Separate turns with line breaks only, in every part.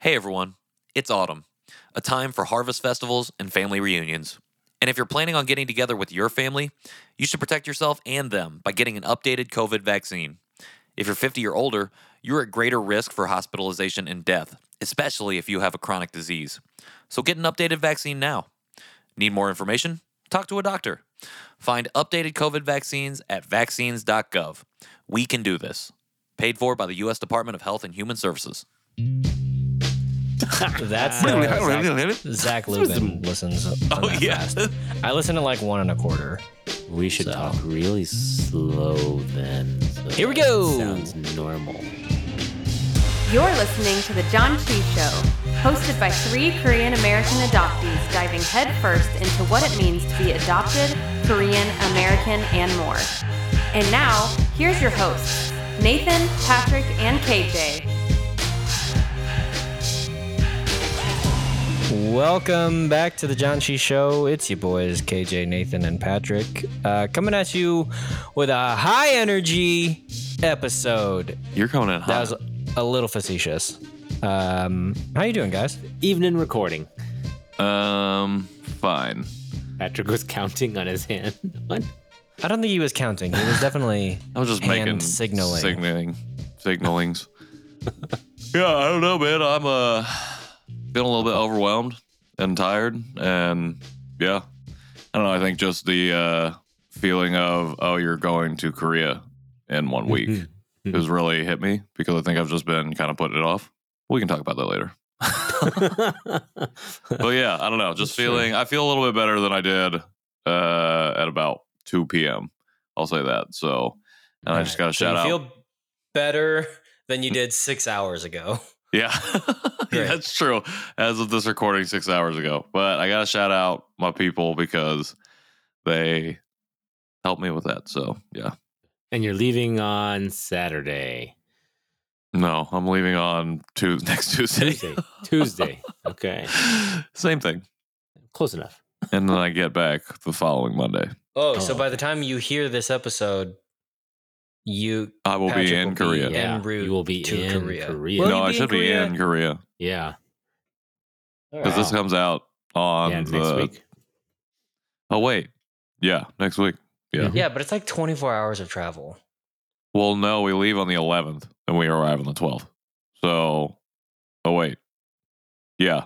Hey everyone, it's autumn, a time for harvest festivals and family reunions. And if you're planning on getting together with your family, you should protect yourself and them by getting an updated COVID vaccine. If you're 50 or older, you're at greater risk for hospitalization and death, especially if you have a chronic disease. So get an updated vaccine now. Need more information? Talk to a doctor. Find updated COVID vaccines at vaccines.gov. We can do this. Paid for by the U.S. Department of Health and Human Services.
That's uh, Zach, Zach Lubin listens. on
Oh,
that
yeah.
fast. I listen to like one and a quarter.
We should
So.
talk really slow then. so
Here we go.
Sounds normal.
You're listening to The Janchi Show, hosted by three Korean American adoptees diving headfirst into what it means to be adopted, Korean, American, and more. And now, here's your hosts, Nathan, Patrick, and KJ.
Welcome back to the Janchi Show. It's your boys KJ, Nathan, and Patrick, uh, coming at you with a high energy episode.
You're coming in
That was a little facetious. Um, how you doing, guys?
Evening recording.
Um, fine.
Patrick was counting on his hand. What?
I don't think he was counting. He was definitely.
I was just
Hand
making
signaling.
signaling, signalings. yeah, I don't know, man. I'm uh feeling a little bit overwhelmed and tired, and yeah, I don't know. I think just the uh feeling of oh, you're going to Korea in one week
Mhm.
has really hit me because I think I've just been kind of putting it off. We can talk about that later. But yeah, I don't know. Just
Sure.
feeling, I feel a little bit better than I did uh, at about 2 p.m. I'll say that. So, and I just got to
So
shout
you
out.
feel better than you did six hours ago.
Yeah,
Great.
that's true. As of this recording six hours ago. But I got to shout out my people because they helped me with that. So, yeah.
and you're leaving on Saturday.
No, I'm leaving on Tuesday, next Tuesday.
Tuesday. Tuesday. Okay.
Same thing.
Close enough.
And then I get back the following Monday.
Oh, so
Oh,
by the time you hear this episode, you
I will
Patrick
be in
will be
Korea.
en
Yeah.
route
You will be
to
in
Korea.
Korea.
Will
no, I
be in
should be in Korea
Yeah.
because this comes out on
yeah,
the
next week.
Oh wait, yeah, next week. Yeah.
Mhm.
Yeah, but it's like 24 hours of travel.
Well, no, we leave on the 11th and we arrive on the 12th. So, oh wait, yeah,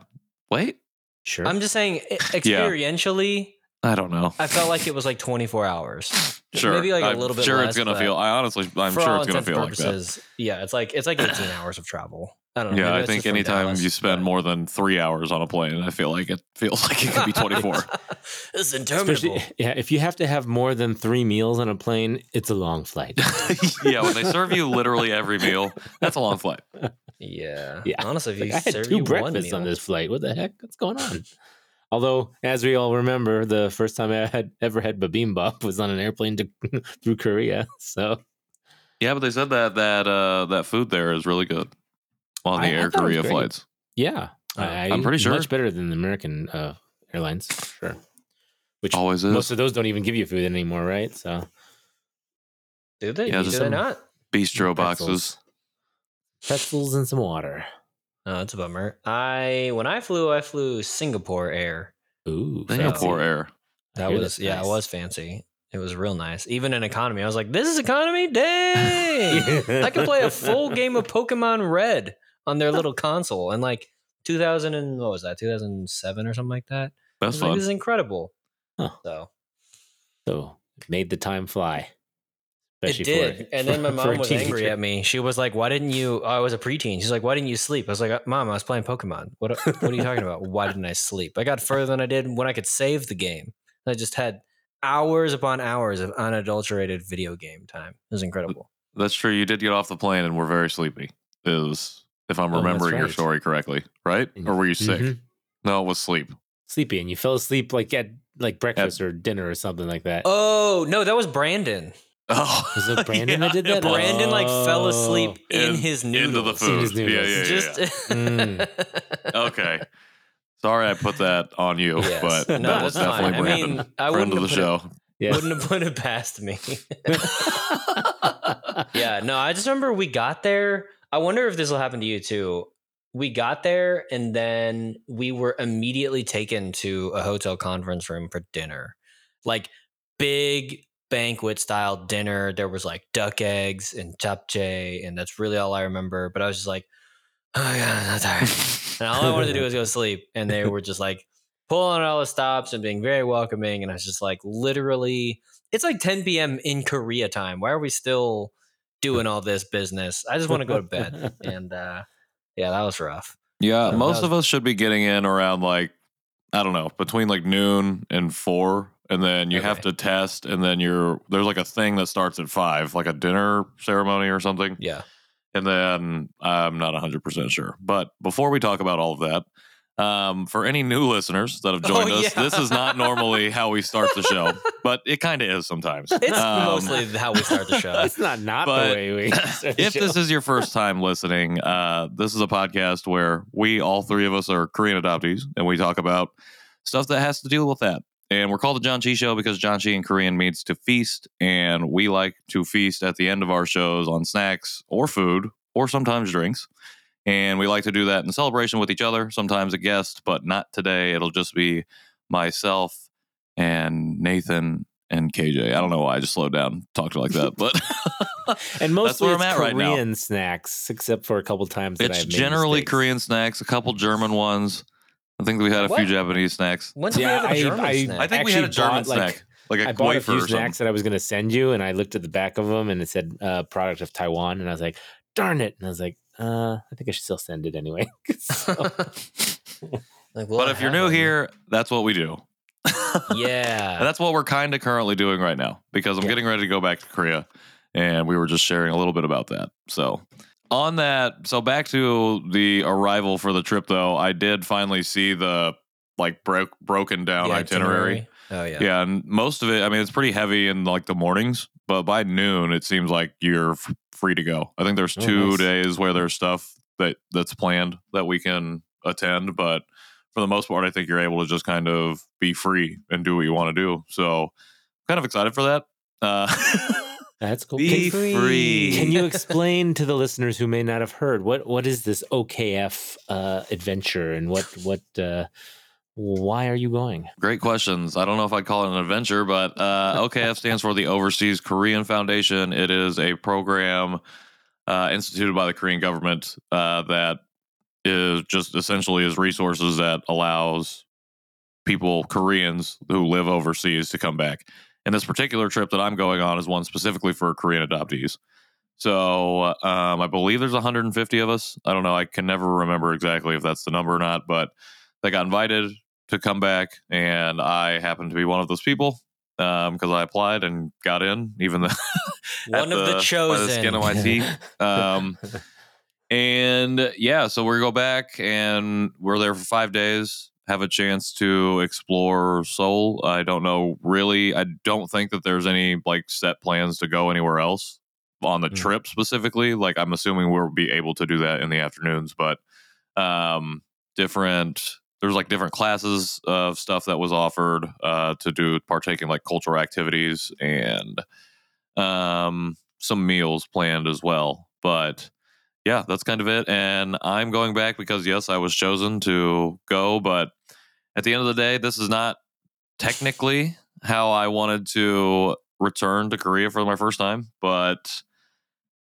wait,
Sure.
I'm just saying, experientially,
I don't know.
I felt like it was like 24 hours.
Sure,
maybe like a
I'm
little bit
Sure,
less,
it's gonna feel. I honestly, I'm sure it's gonna
intents and
feel like that.
purposes, Yeah, it's like it's like 18 hours of travel. I don't know.
Yeah, I think anytime
Dallas,
you spend
but-
more than three hours on a plane, I feel like it feels like it could be 24.
it's
Especially,
interminable.
yeah, if you have to have more than three meals on a plane, it's a long flight.
yeah, when they serve you literally every meal, that's a long flight.
Yeah.
Yeah.
Honestly, if
Like,
you
I had two
you one
breakfasts on this flight. What the heck? What's going on? Although, as we all remember, the first time I had ever had bibimbap was on an airplane to, through Korea. So
Yeah, but they said that that uh that food there is really good on the
I- I
Air
thought it was
Korea flights.
yeah,
Oh,
I,
I'm pretty sure.
much better than the American uh, airlines. Sure, which
Always is.
most of those don't even give you food anymore, right? So
Do they?
Yeah,
Do they
some-
not?
Bistro boxes.
pretzels. pretzels and some water.
Oh, that's a bummer. I when I flew, I flew Singapore Air.
Ooh,
Singapore
fancy.
Air.
That was
that's
yeah,
nice.
it was fancy. It was real nice. Even in economy, I was like, "This is economy, dang! I can play a full game of Pokemon Red on their little console." And like 2000 and what was that? 2007 or something like that.
That's
was like,
fun.
this is incredible.
Huh.
So
So made the time fly.
It
Especially
did.
for-
and then my
for- for
mom
a
was angry at me. She was like, "Why didn't you?" Oh, I was a preteen. She's like, "Why didn't you sleep?" I was like, "Mom, I was playing Pokemon. What? What are you talking about? Why didn't I sleep? I got further than I did when I could save the game. I just had hours upon hours of unadulterated video game time. It was incredible.
That's true. You did get off the plane and were very sleepy. Is if I'm
Oh, that's
remembering your story correctly, right? Or were you sick?
Mhm.
No, it was sleep.
Sleepy, and you fell asleep like at like breakfast or dinner or something like that.
Oh no, that was Brandon.
Oh,
Was it Brandon that did
it
that?
was.
Brandon like fell asleep
Oh.
in,
In-
his noodles.
into the
In
food.
his
Yeah, yeah, yeah.
Just
Mm.
okay. Sorry, I put that on you,
Yes.
but
No,
that was
that's fine.
definitely
I
Brandon,
mean, I
friend
wouldn't
of the
have put
show.
Yeah.
Wouldn't have put it past me. yeah, no, I just remember we got there. I wonder if this will happen to you too. we got there and then we were immediately taken to a hotel conference room for dinner. Like big banquet style dinner. There was like duck eggs and japchae, and that's really all I remember. But I was just like, oh yeah, I'm tired. and all I wanted to do was go to sleep. And they were just like pulling all the stops and being very welcoming. And I was just like, literally, it's like 10 p.m. in Korea time. Why are we still doing all this business? I just want to go to bed. And uh, yeah, that was rough.
Yeah,
So
most
that
of us should be getting in around like I don't know between like noon and four, and then you have to test, and then you're there's like a thing that starts at five, like a dinner ceremony or something,
Yeah.
and then I'm not 100 percent sure. But before we talk about all of that. Um, for any new listeners that have joined
Oh,
us,
yeah.
this is not normally how we start the show, but it kind of is sometimes.
It's
Um,
mostly how we start the show.
That's not not
But
the way we. start the
if this is your first time listening, uh, this is a podcast where we, all three of us, are Korean adoptees, and we talk about stuff that has to deal with that. And we're called the Janchi Show because Janchi in Korean means to feast, and we like to feast at the end of our shows on snacks or food or sometimes drinks. And we like to do that in celebration with each other, sometimes a guest, but not today. It'll just be myself and Nathan and KJ. I don't know why I just slowed down, talked like that, but
and mostly
where
it's
I'm at right
Korean
now.
snacks, except for a couple times. that
It's generally. Korean snacks, a couple German ones. I think we had a
What?
few Japanese snacks.
When's we
Yeah,
have a
I-
German
I-
snack?
I think we had a
actually
German
bought, like-
snack, like a
I bought a few snacks that I was going to send you, and I looked at the back of them, and it said uh, "product of Taiwan," and I was like, "Darn it!" And I was like, uh, "I think I should still send it anyway." So-
Like, will
But if you're new
one?
here, that's what we do.
yeah,
And that's what we're kind of currently doing right now because I'm
Yeah.
getting ready to go back to Korea. And we were just sharing a little bit about that. So, on that, so back to the arrival for the trip, though, I did finally see the like broke broken down
The
itinerary.
Oh yeah.
Yeah, and most of it, I mean, it's pretty heavy in like the mornings, but by noon, it seems like you're f- free to go. I think there's
Oh,
two
nice.
days where there's stuff that that's planned that we can attend, but for the most part, I think you're able to just kind of be free and do what you want to do. So, kind of excited for that. Uh,
That's cool.
Be
can,
free.
can you explain to the listeners who may not have heard what what is this OKF uh, adventure and what what uh, why are you going?
Great questions. I don't know if I'd call it an adventure, but uh, OKF stands for the Overseas Korean Foundation. It is a program uh, instituted by the Korean government uh, that is just essentially is resources that allows people Koreans who live overseas to come back. And this particular trip that I'm going on is one specifically for Korean adoptees. So um, I believe there's 150 of us. I don't know. I can never remember exactly if that's the number or not, but they got invited to come back, and I happened to be one of those people because I applied and got in, even though
One of the
by
chosen.
the skin of my teeth. Um, and yeah, so we go back and we're there for five days. Have a chance to explore Seoul. I don't know really. I don't think that there's any like set plans to go anywhere else on the
Mm.
trip specifically. Like I'm assuming we'll be able to do that in the afternoons, but um, different. There's like different classes of stuff that was offered uh, to do partake in like cultural activities and um, some meals planned as well. But yeah, that's kind of it. And I'm going back because yes, I was chosen to go, but at the end of the day, this is not technically how I wanted to return to Korea for my first time. But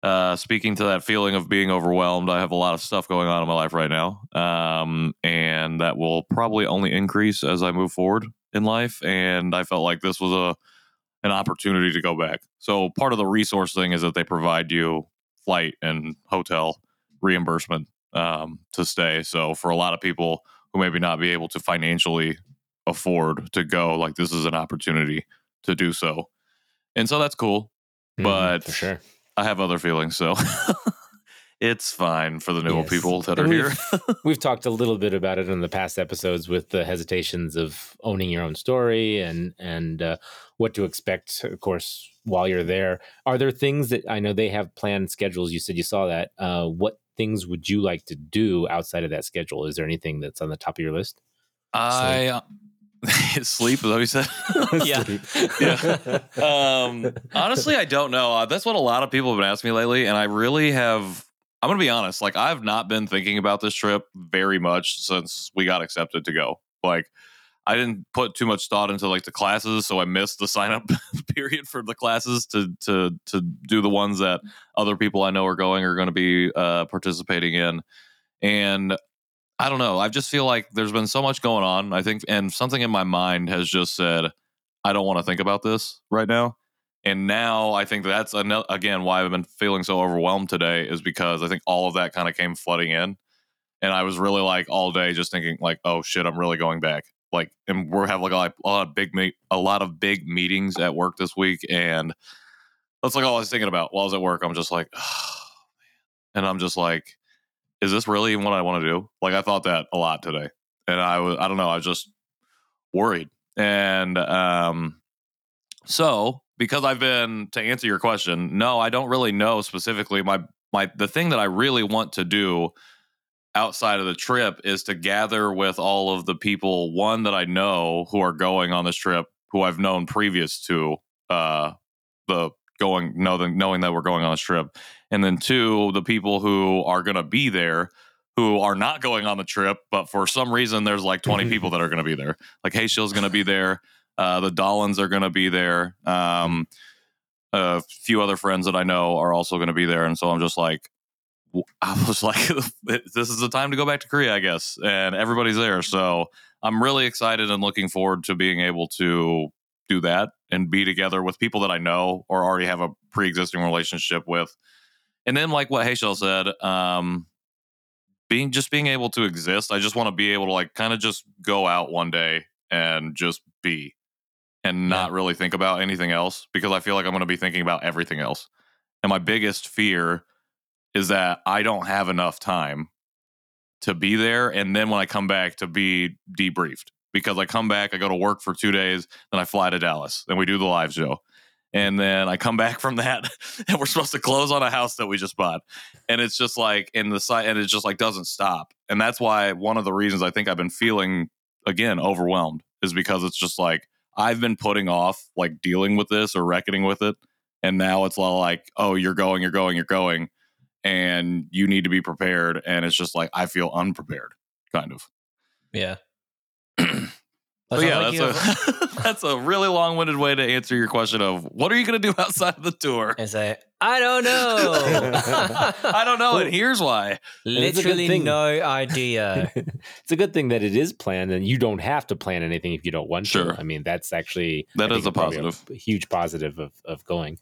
uh, speaking to that feeling of being overwhelmed, I have a lot of stuff going on in my life right now, um, and that will probably only increase as I move forward in life. And I felt like this was a an opportunity to go back. So part of the resource thing is that they provide you flight and hotel reimbursement um, to stay. So for a lot of people who maybe not be able to financially afford to go, like this is an opportunity to do so. And so that's cool.
Mhm,
But-
for sure.
I have other feelings, so it's fine for the new
Yes.
people that
And
are here.
we've- We've talked a little bit about it in the past episodes with the hesitations of owning your own story and and uh, what to expect, of course, while you're there. Are there things that I know they have planned schedules? You said you saw that. Uh, what things would you like to do outside of that schedule? Is there anything that's on the top of your list?
I sleep. Is that what you said?
Yeah.
Yeah. um, honestly, I don't know. Uh, that's what a lot of people have been asking me lately, and I really have I'm gonna be honest. Like I've not been thinking about this trip very much since we got accepted to go. Like I didn't put too much thought into like the classes, so I missed the sign up period for the classes to to to do the ones that other people I know are going are going to be uh, participating in. And I don't know. I just feel like there's been so much going on. I think, and something in my mind has just said, I don't want to think about this right now. And now I think that's ano- again why I've been feeling so overwhelmed today is because I think all of that kind of came flooding in. And I was really like all day just thinking like, oh shit, I'm really going back. Like, and we're having like a lot, of big, me- a lot of big meetings at work this week, and that's like all I was thinking about while I was at work. I'm just like, oh, man. and I'm just like, is this really what I want to do? Like, I thought that a lot today, and I was, I don't know, I was just worried, and um, so because I've been to answer your question, no, I don't really know specifically. My my the thing that I really want to do outside of the trip is to gather with all of the people one that I know who are going on this trip, who I've known previous to uh the going know the, knowing that we're going on this trip, and then two the people who are going to be there who are not going on the trip, but for some reason there's like 20 people that are going to be there. Like Hey Shill's going to be there. Uh, the Dollins are going to be there. Um, a few other friends that I know are also going to be there, and so I'm just like, I was like, this is the time to go back to Korea, I guess, and everybody's there, so I'm really excited and looking forward to being able to do that and be together with people that I know or already have a pre-existing relationship with, and then like what Hayshell said, um, being just being able to exist. I just want to be able to like kind of just go out one day and just be and not really think about anything else because I feel like I'm going to be thinking about everything else. And my biggest fear is that I don't have enough time to be there. And then when I come back to be debriefed because I come back, I go to work for two days, then I fly to Dallas, and we do the live show. And then I come back from that, and we're supposed to close on a house that we just bought, and it's just like in the site, and it just like doesn't stop. And that's why one of the reasons I think I've been feeling again overwhelmed is because it's just like I've been putting off like dealing with this or reckoning with it. And now it's all like, oh, you're going, you're going, you're going. And you need to be prepared. And it's just like, I feel unprepared, kind of.
Yeah.
So yeah,
like you
that's
have-
a that's a really long winded way to answer your question of what are you going to do outside of the tour?
and say, I don't know.
I don't know, and here's why.
It's a good
Literally no idea.
it's a good thing that it is planned and you don't have to plan anything if you don't want
Sure.
to. I mean, that's actually
That
I
is a positive.
a huge positive of of going.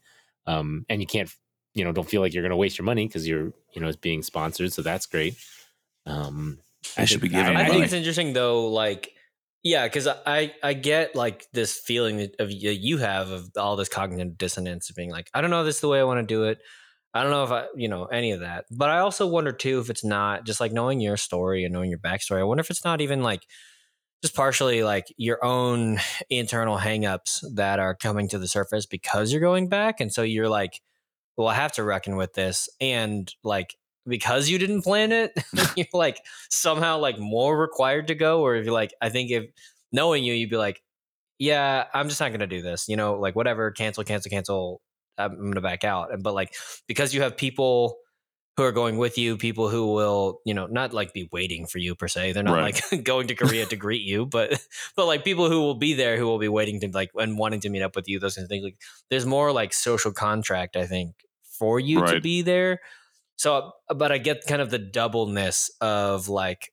Um, and you can't, you know, don't feel like you're going to waste your money because you're, you know, it's being sponsored. So that's great. Um,
I should be giving
I
money.
think it's interesting though, like yeah, because I I get like this feeling of you have of all this cognitive dissonance of being like I don't know if this is the way I want to do it. I don't know if I you know any of that, but I also wonder too if it's not just like knowing your story and knowing your backstory. I wonder if it's not even like just partially like your own internal hangups that are coming to the surface because you're going back, and so you're like, well, I have to reckon with this, and like because you didn't plan it, you're like somehow like more required to go or if you're like i think if knowing you you'd be like yeah i'm just not gonna do this you know like whatever cancel cancel cancel i'm gonna back out and but like because you have people who are going with you people who will you know not like be waiting for you per se they're not
Right.
like going to korea to greet you but but like people who will be there who will be waiting to like and wanting to meet up with you those kinds of things like there's more like social contract i think for you to be there so but i get kind of the doubleness of like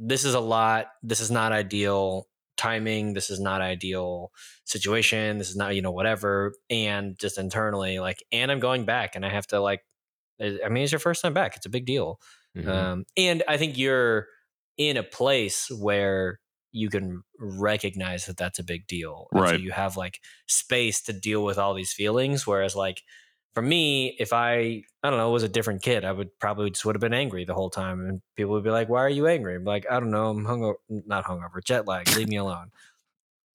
this is a lot this is not ideal timing this is not ideal situation this is not you know whatever and just internally like and i'm going back and i have to like i I mean it's your first time back it's a big deal
mhm.
um, and I think you're in a place where you can recognize that that's a big deal. And So you have like space to deal with all these feelings. Whereas, like for me, if I I don't know was a different kid, I would probably just would have been angry the whole time, and people would be like, "Why are you angry?" I'm like, "I don't know. I'm hungover, not hungover, jet lag. Leave me alone."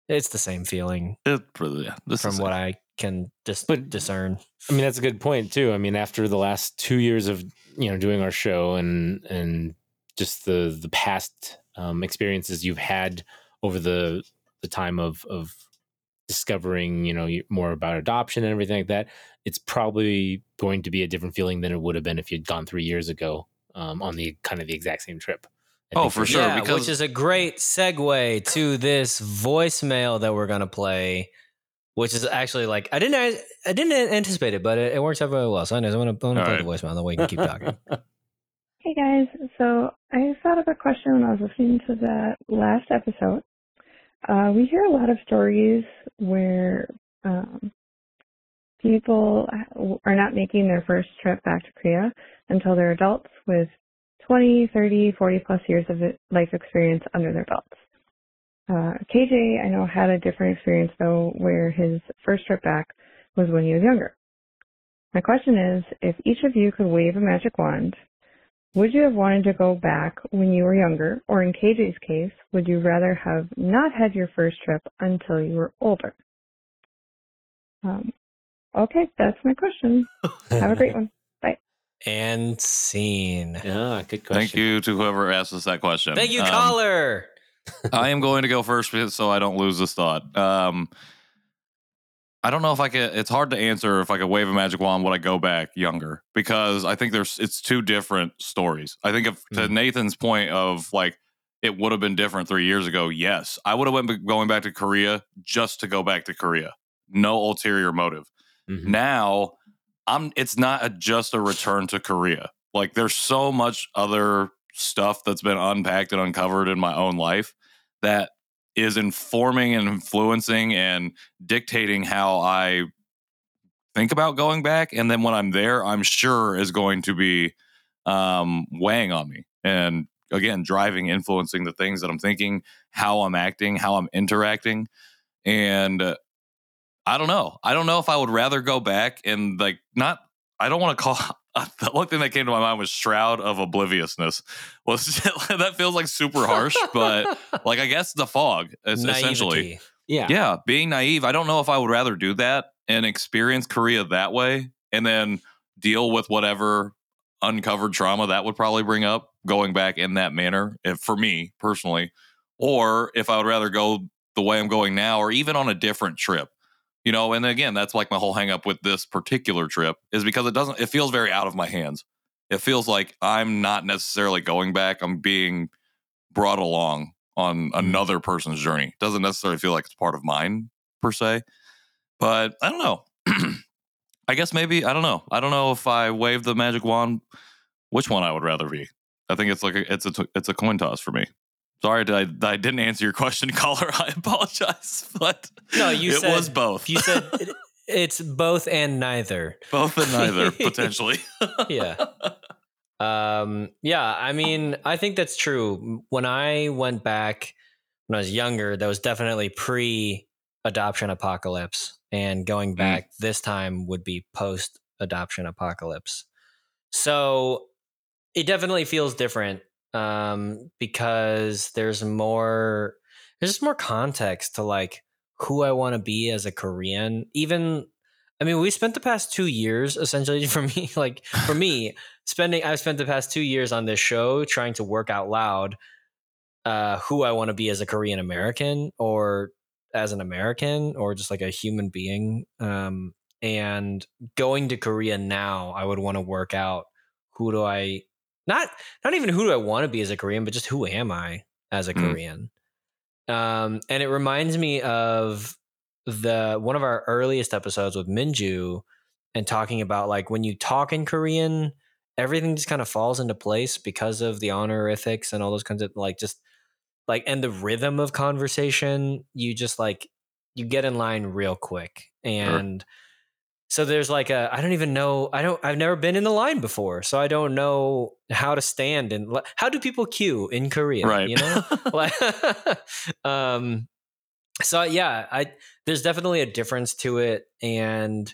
It's the same feeling
It, yeah, this
from
is
what I can just
But-
discern.
I mean, that's a good point too. I mean, after the last two years of you know doing our show and and just the the past um, experiences you've had over the the time of of discovering, you know, more about adoption and everything like that, it's probably going to be a different feeling than it would have been if you'd gone three years ago um, on the kind of the exact same trip. I
Oh, for sure,
yeah,
because-
which is a great segue to this voicemail that we're gonna play, which is actually like I didn't I didn't anticipate it, but it, it works out very well. So anyways, I want to
All
play
right.
the voicemail, then we can keep talking.
Hey guys, so I thought of a question when I was listening to the last episode. Uh, we hear a lot of stories where um, people are not making their first trip back to Korea until they're adults with 20, 30, 40 plus years of life experience under their belts. Uh, KJ, I know, had a different experience though, where his first trip back was when he was younger. My question is, if each of you could wave a magic wand, would you have wanted to go back when you were younger, or in KJ's case, would you rather have not had your first trip until you were older? Um, okay, that's my question. Have a great one. Bye.
And scene.
Yeah, good question.
Thank you to whoever asked us that question.
Thank you,
Um,
caller.
I am going to go first because- so I don't lose this thought. Um, I don't know if I could. It's hard to answer if I could wave a magic wand. Would I go back younger? Because I think there's it's two different stories. I think if to
Mhm.
Nathan's point of like it would have been different three years ago. Yes, I would have went going back to Korea just to go back to Korea. No ulterior motive.
Mhm.
Now, I'm. It's not a, just a return to Korea. Like there's so much other stuff that's been unpacked and uncovered in my own life that is informing and influencing and dictating how I think about going back. And then when I'm there, I'm sure is going to be um, weighing on me and again driving, influencing the things that I'm thinking, how I'm acting, how I'm interacting, and uh, I don't know. I don't know if I would rather go back and like not. I don't want to call. The only thing that came to my mind was shroud of obliviousness. Was that feels like super harsh, but like I guess the fog is essentially.
Yeah.
Yeah, being naive. I don't know if I would rather do that and experience Korea that way and then deal with whatever uncovered trauma that would probably bring up going back in that manner if, for me personally. Or if I would rather go the way I'm going now or even on a different trip. You know, and again, that's like my whole hang up with this particular trip is because it doesn't, it feels very out of my hands. It feels like I'm not necessarily going back. I'm being brought along on mm-hmm. another person's journey. Doesn't necessarily feel like it's part of mine per se. But I don't know. I guess maybe I don't know. I don't know if I wave the magic wand, which one I would rather be. I think it's like a, it's a it's a coin toss for me. Sorry, I, that I didn't answer your question, caller. I apologize, but
No, you said
it
said-
was both.
You said it, it's both and neither.
both and neither potentially.
Yeah. Um, yeah, I mean, I think that's true. When I went back when I was younger, that was definitely pre adoption apocalypse. And going back this time would be post adoption apocalypse. So it definitely feels different um, because there's more, there's just more context to like who I want to be as a Korean. Even, I mean, we spent the past two years essentially for me, like for me, spending I've spent the past two years on this show trying to work out loud uh, who I want to be as a Korean American or as an American or just like a human being. Um, and going to Korea now, I would want to work out who do I not not even who do I want to be as a Korean, but just who am I as a
Mm.
Korean. Um, and it reminds me of the one of our earliest episodes with Minju and talking about like when you talk in Korean, everything just kind of falls into place because of the honorifics and all those kinds of like just like and the rhythm of conversation. You just like you get in line real quick. And so there's like a I don't even know I don't I've never been in the line before, so I don't know how to stand and how do people queue in Korea,
right.
you know? like um so yeah i there's definitely a difference to it and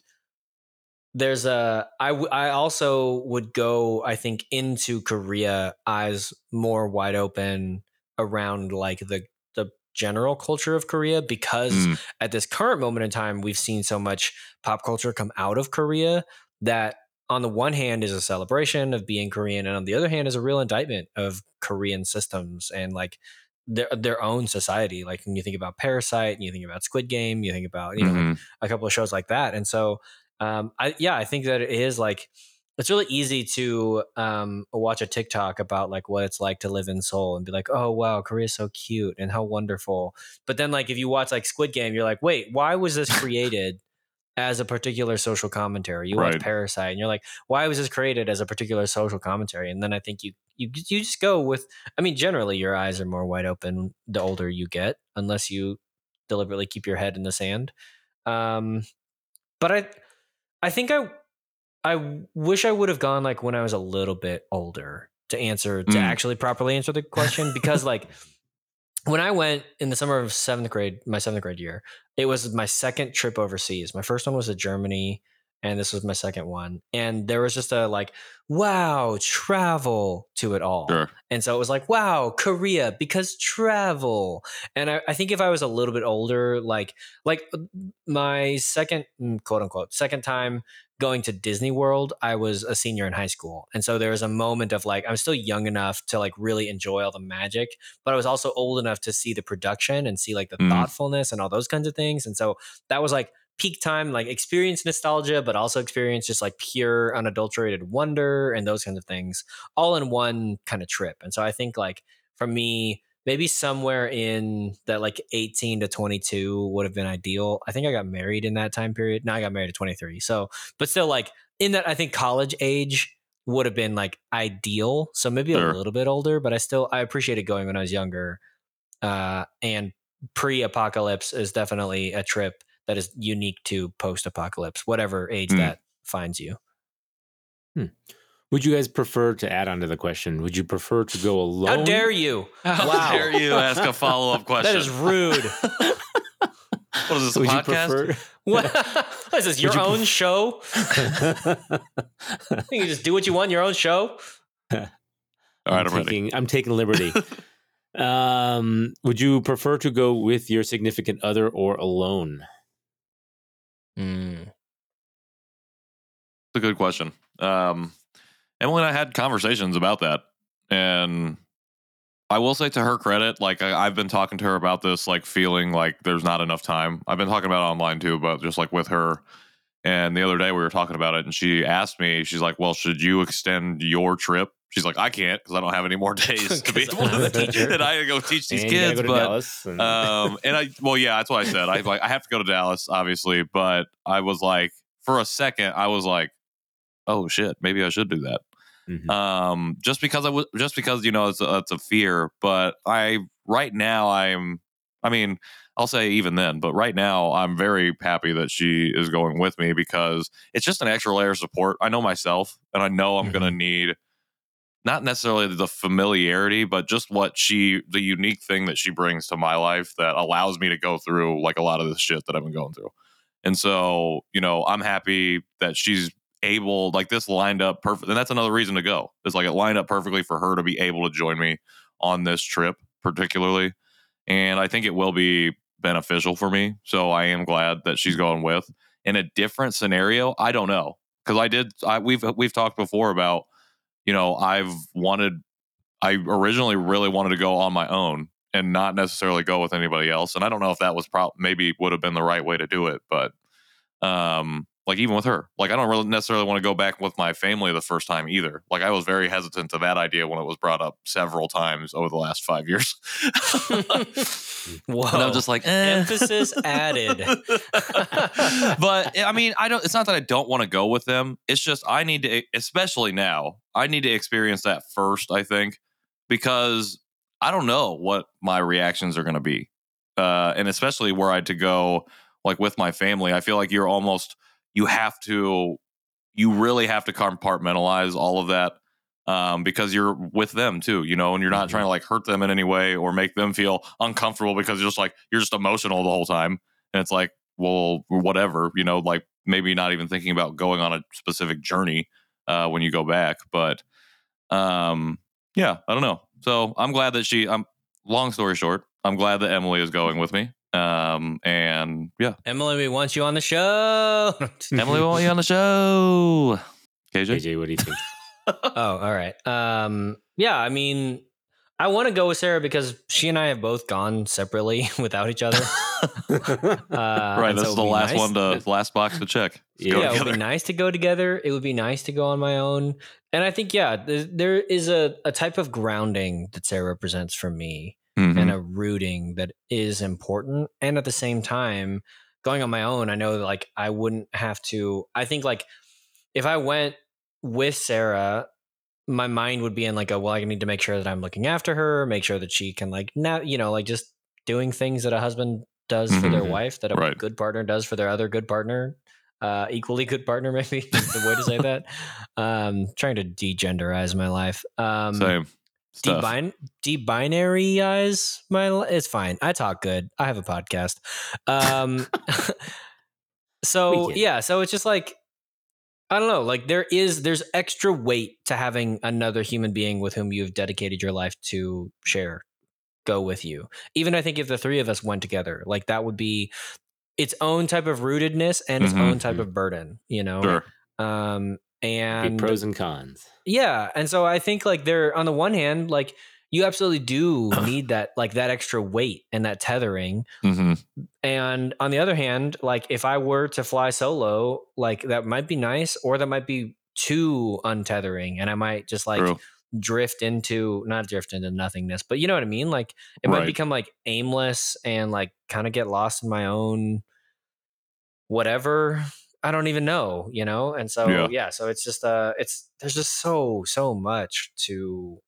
there's a I I also would go i think into korea eyes more wide open around like the the general culture of korea because
Mm.
at this current moment in time we've seen so much pop culture come out of korea that on the one hand is a celebration of being korean and on the other hand is a real indictment of korean systems and like their their own society. Like when you think about Parasite, and you think about Squid Game, you think about you know like,
Mhm.
a couple of shows like that. And so, um, I yeah, I think that it is like it's really easy to um, watch a TikTok about like what it's like to live in Seoul and be like, oh wow, Korea's so cute and how wonderful. But then like if you watch like Squid Game, you're like, wait, why was this created? As a particular social commentary, you watch Parasite, and you're like, "Why was this created as a particular social commentary?" And then I think you you you just go with. I mean, generally, your eyes are more wide open the older you get, unless you deliberately keep your head in the sand. Um, but I, I think I, I wish I would have gone like when I was a little bit older to answer to
Mm.
actually properly answer the question because like when I went in the summer of seventh grade, my seventh grade year, it was my second trip overseas. My first one was to Germany, and this was my second one. And there was just a like, wow, travel to it all.
Sure.
And so it was like, wow, Korea because travel. And I, I think if I was a little bit older, like like uh, my second mm, quote unquote second time going to Disney World, I was a senior in high school. And so there was a moment of like, I'm still young enough to like really enjoy all the magic, but I was also old enough to see the production and see like the
Mm.
thoughtfulness and all those kinds of things. And so that was like peak time, like experience nostalgia, but also experience just like pure unadulterated wonder and those kinds of things all in one kind of trip. And so I think like for me, maybe somewhere in that like 18 to 22 would have been ideal. I think I got married in that time period. No, I got married at 23. So, but still like in that, I think college age would have been like ideal. So maybe
Sure.
a little bit older, but I still, I appreciated going when I was younger. Uh, and pre apocalypse is definitely a trip that is unique to post apocalypse, whatever age
Mm.
that finds you.
Would you guys prefer to add on to the question? Would you prefer to go alone?
How dare you?
How
Wow.
dare you ask a follow up question?
That is rude.
what is this, a
Would you
podcast?
What? what is this? Your
you
own
pref-
show?
prefer?
You can just do what you want. Your own show.
All right, I'm ready.
taking, I'm taking liberty. um, would you prefer to go with your significant other or alone?
Mm.
It's a good question. Um, Emily and I had conversations about that, and I will say to her credit, like I, I've been talking to her about this, like feeling like there's not enough time. I've been talking about it online too, but just like with her. And the other day we were talking about it, and she asked me, she's like, "Well, should you extend your trip?" She's like, "I can't because I don't have any more days to be able to
teacher.
and I go teach these
And
kids." but
and-
um, and I, well, yeah, that's what I said. I like, I have to go to Dallas, obviously, but I was like, for a second, I was like, oh shit, maybe I should do that.
Mhm.
Um, just because I was, just because you know it's a, it's a fear, but I right now I'm, I mean, I'll say even then, but right now I'm very happy that she is going with me because it's just an extra layer of support. I know myself, and I know I'm gonna need not necessarily the familiarity, but just what she, the unique thing that she brings to my life that allows me to go through like a lot of this shit that I've been going through. And so, you know, I'm happy that she's able, like this lined up perfect. And that's another reason to go. It's like it lined up perfectly for her to be able to join me on this trip, particularly. And I think it will be beneficial for me. So I am glad that she's going with. In a different scenario, I don't know. Cause I did, I, we've, we've talked before about, you know, I've wanted, I originally really wanted to go on my own and not necessarily go with anybody else. And I don't know if that was probably maybe would have been the right way to do it, but um, like even with her, like I don't really necessarily want to go back with my family the first time either. Like I was very hesitant to that idea when it was brought up several times over the last five years.
Whoa.
and I'm just like, eh.
emphasis added.
but I mean, I don't. It's not that I don't want to go with them. It's just I need to, especially now. I need to experience that first. I think because I don't know what my reactions are going to be, uh, and especially were I to go like with my family. I feel like you're almost you have to, you really have to compartmentalize all of that. Um, because you're with them too, you know, and you're not trying to like hurt them in any way or make them feel uncomfortable because you're just like you're just emotional the whole time. And it's like well whatever you know like maybe not even thinking about going on a specific journey uh when you go back but um yeah i don't know. So i'm glad that she i'm long story short i'm glad that emily is going with me um and yeah
Emily, we want you on the show.
emily we want you on the show kj
AJ, what do you think?
oh, all right. Um, yeah, I mean, I want to go with Sarah because she and I have both gone separately without each other. Uh,
right.
and
This
so
is the last
nice-
one to last box to check. Let's
Yeah,
it would be nice to go together. It would be nice to go on my own. And I think, yeah, there, there is a, a type of grounding that Sarah represents for me
Mhm.
and a rooting that is important. And at the same time, going on my own, I know that like I wouldn't have to. I think like if I went with Sarah, my mind would be in like a well, I need to make sure that I'm looking after her, make sure that she can like now, you know, like just doing things that a husband does for their
Mhm.
wife, that a
Right.
good partner does for their other good partner. Uh, equally good partner, maybe is the way to say that. Um, trying to degenderize my life. Um,
Same. Stuff.
Debin- debinaryize my li- it's fine i talk good i have a podcast um so
We get it.
yeah so it's just like i don't know like there is there's extra weight to having another human being with whom you've dedicated your life to share go with you even i think if the three of us went together like that would be its own type of rootedness and its
Mhm.
own type of burden you know
Sure.
um
Be
and
pros and cons.
yeah, and so I think like they're on the one hand, like you absolutely do need that like that extra weight and that tethering.
hmm
And on the other hand, like if I were to fly solo, like that might be nice or that might be too untethering and I might just like
True.
drift into not drift into nothingness, but you know what I mean? Like it might
Right.
become like aimless and like kind of get lost in my own whatever. I don't even know, you know? And so
Yeah.
yeah, so it's just uh it's there's just so so much to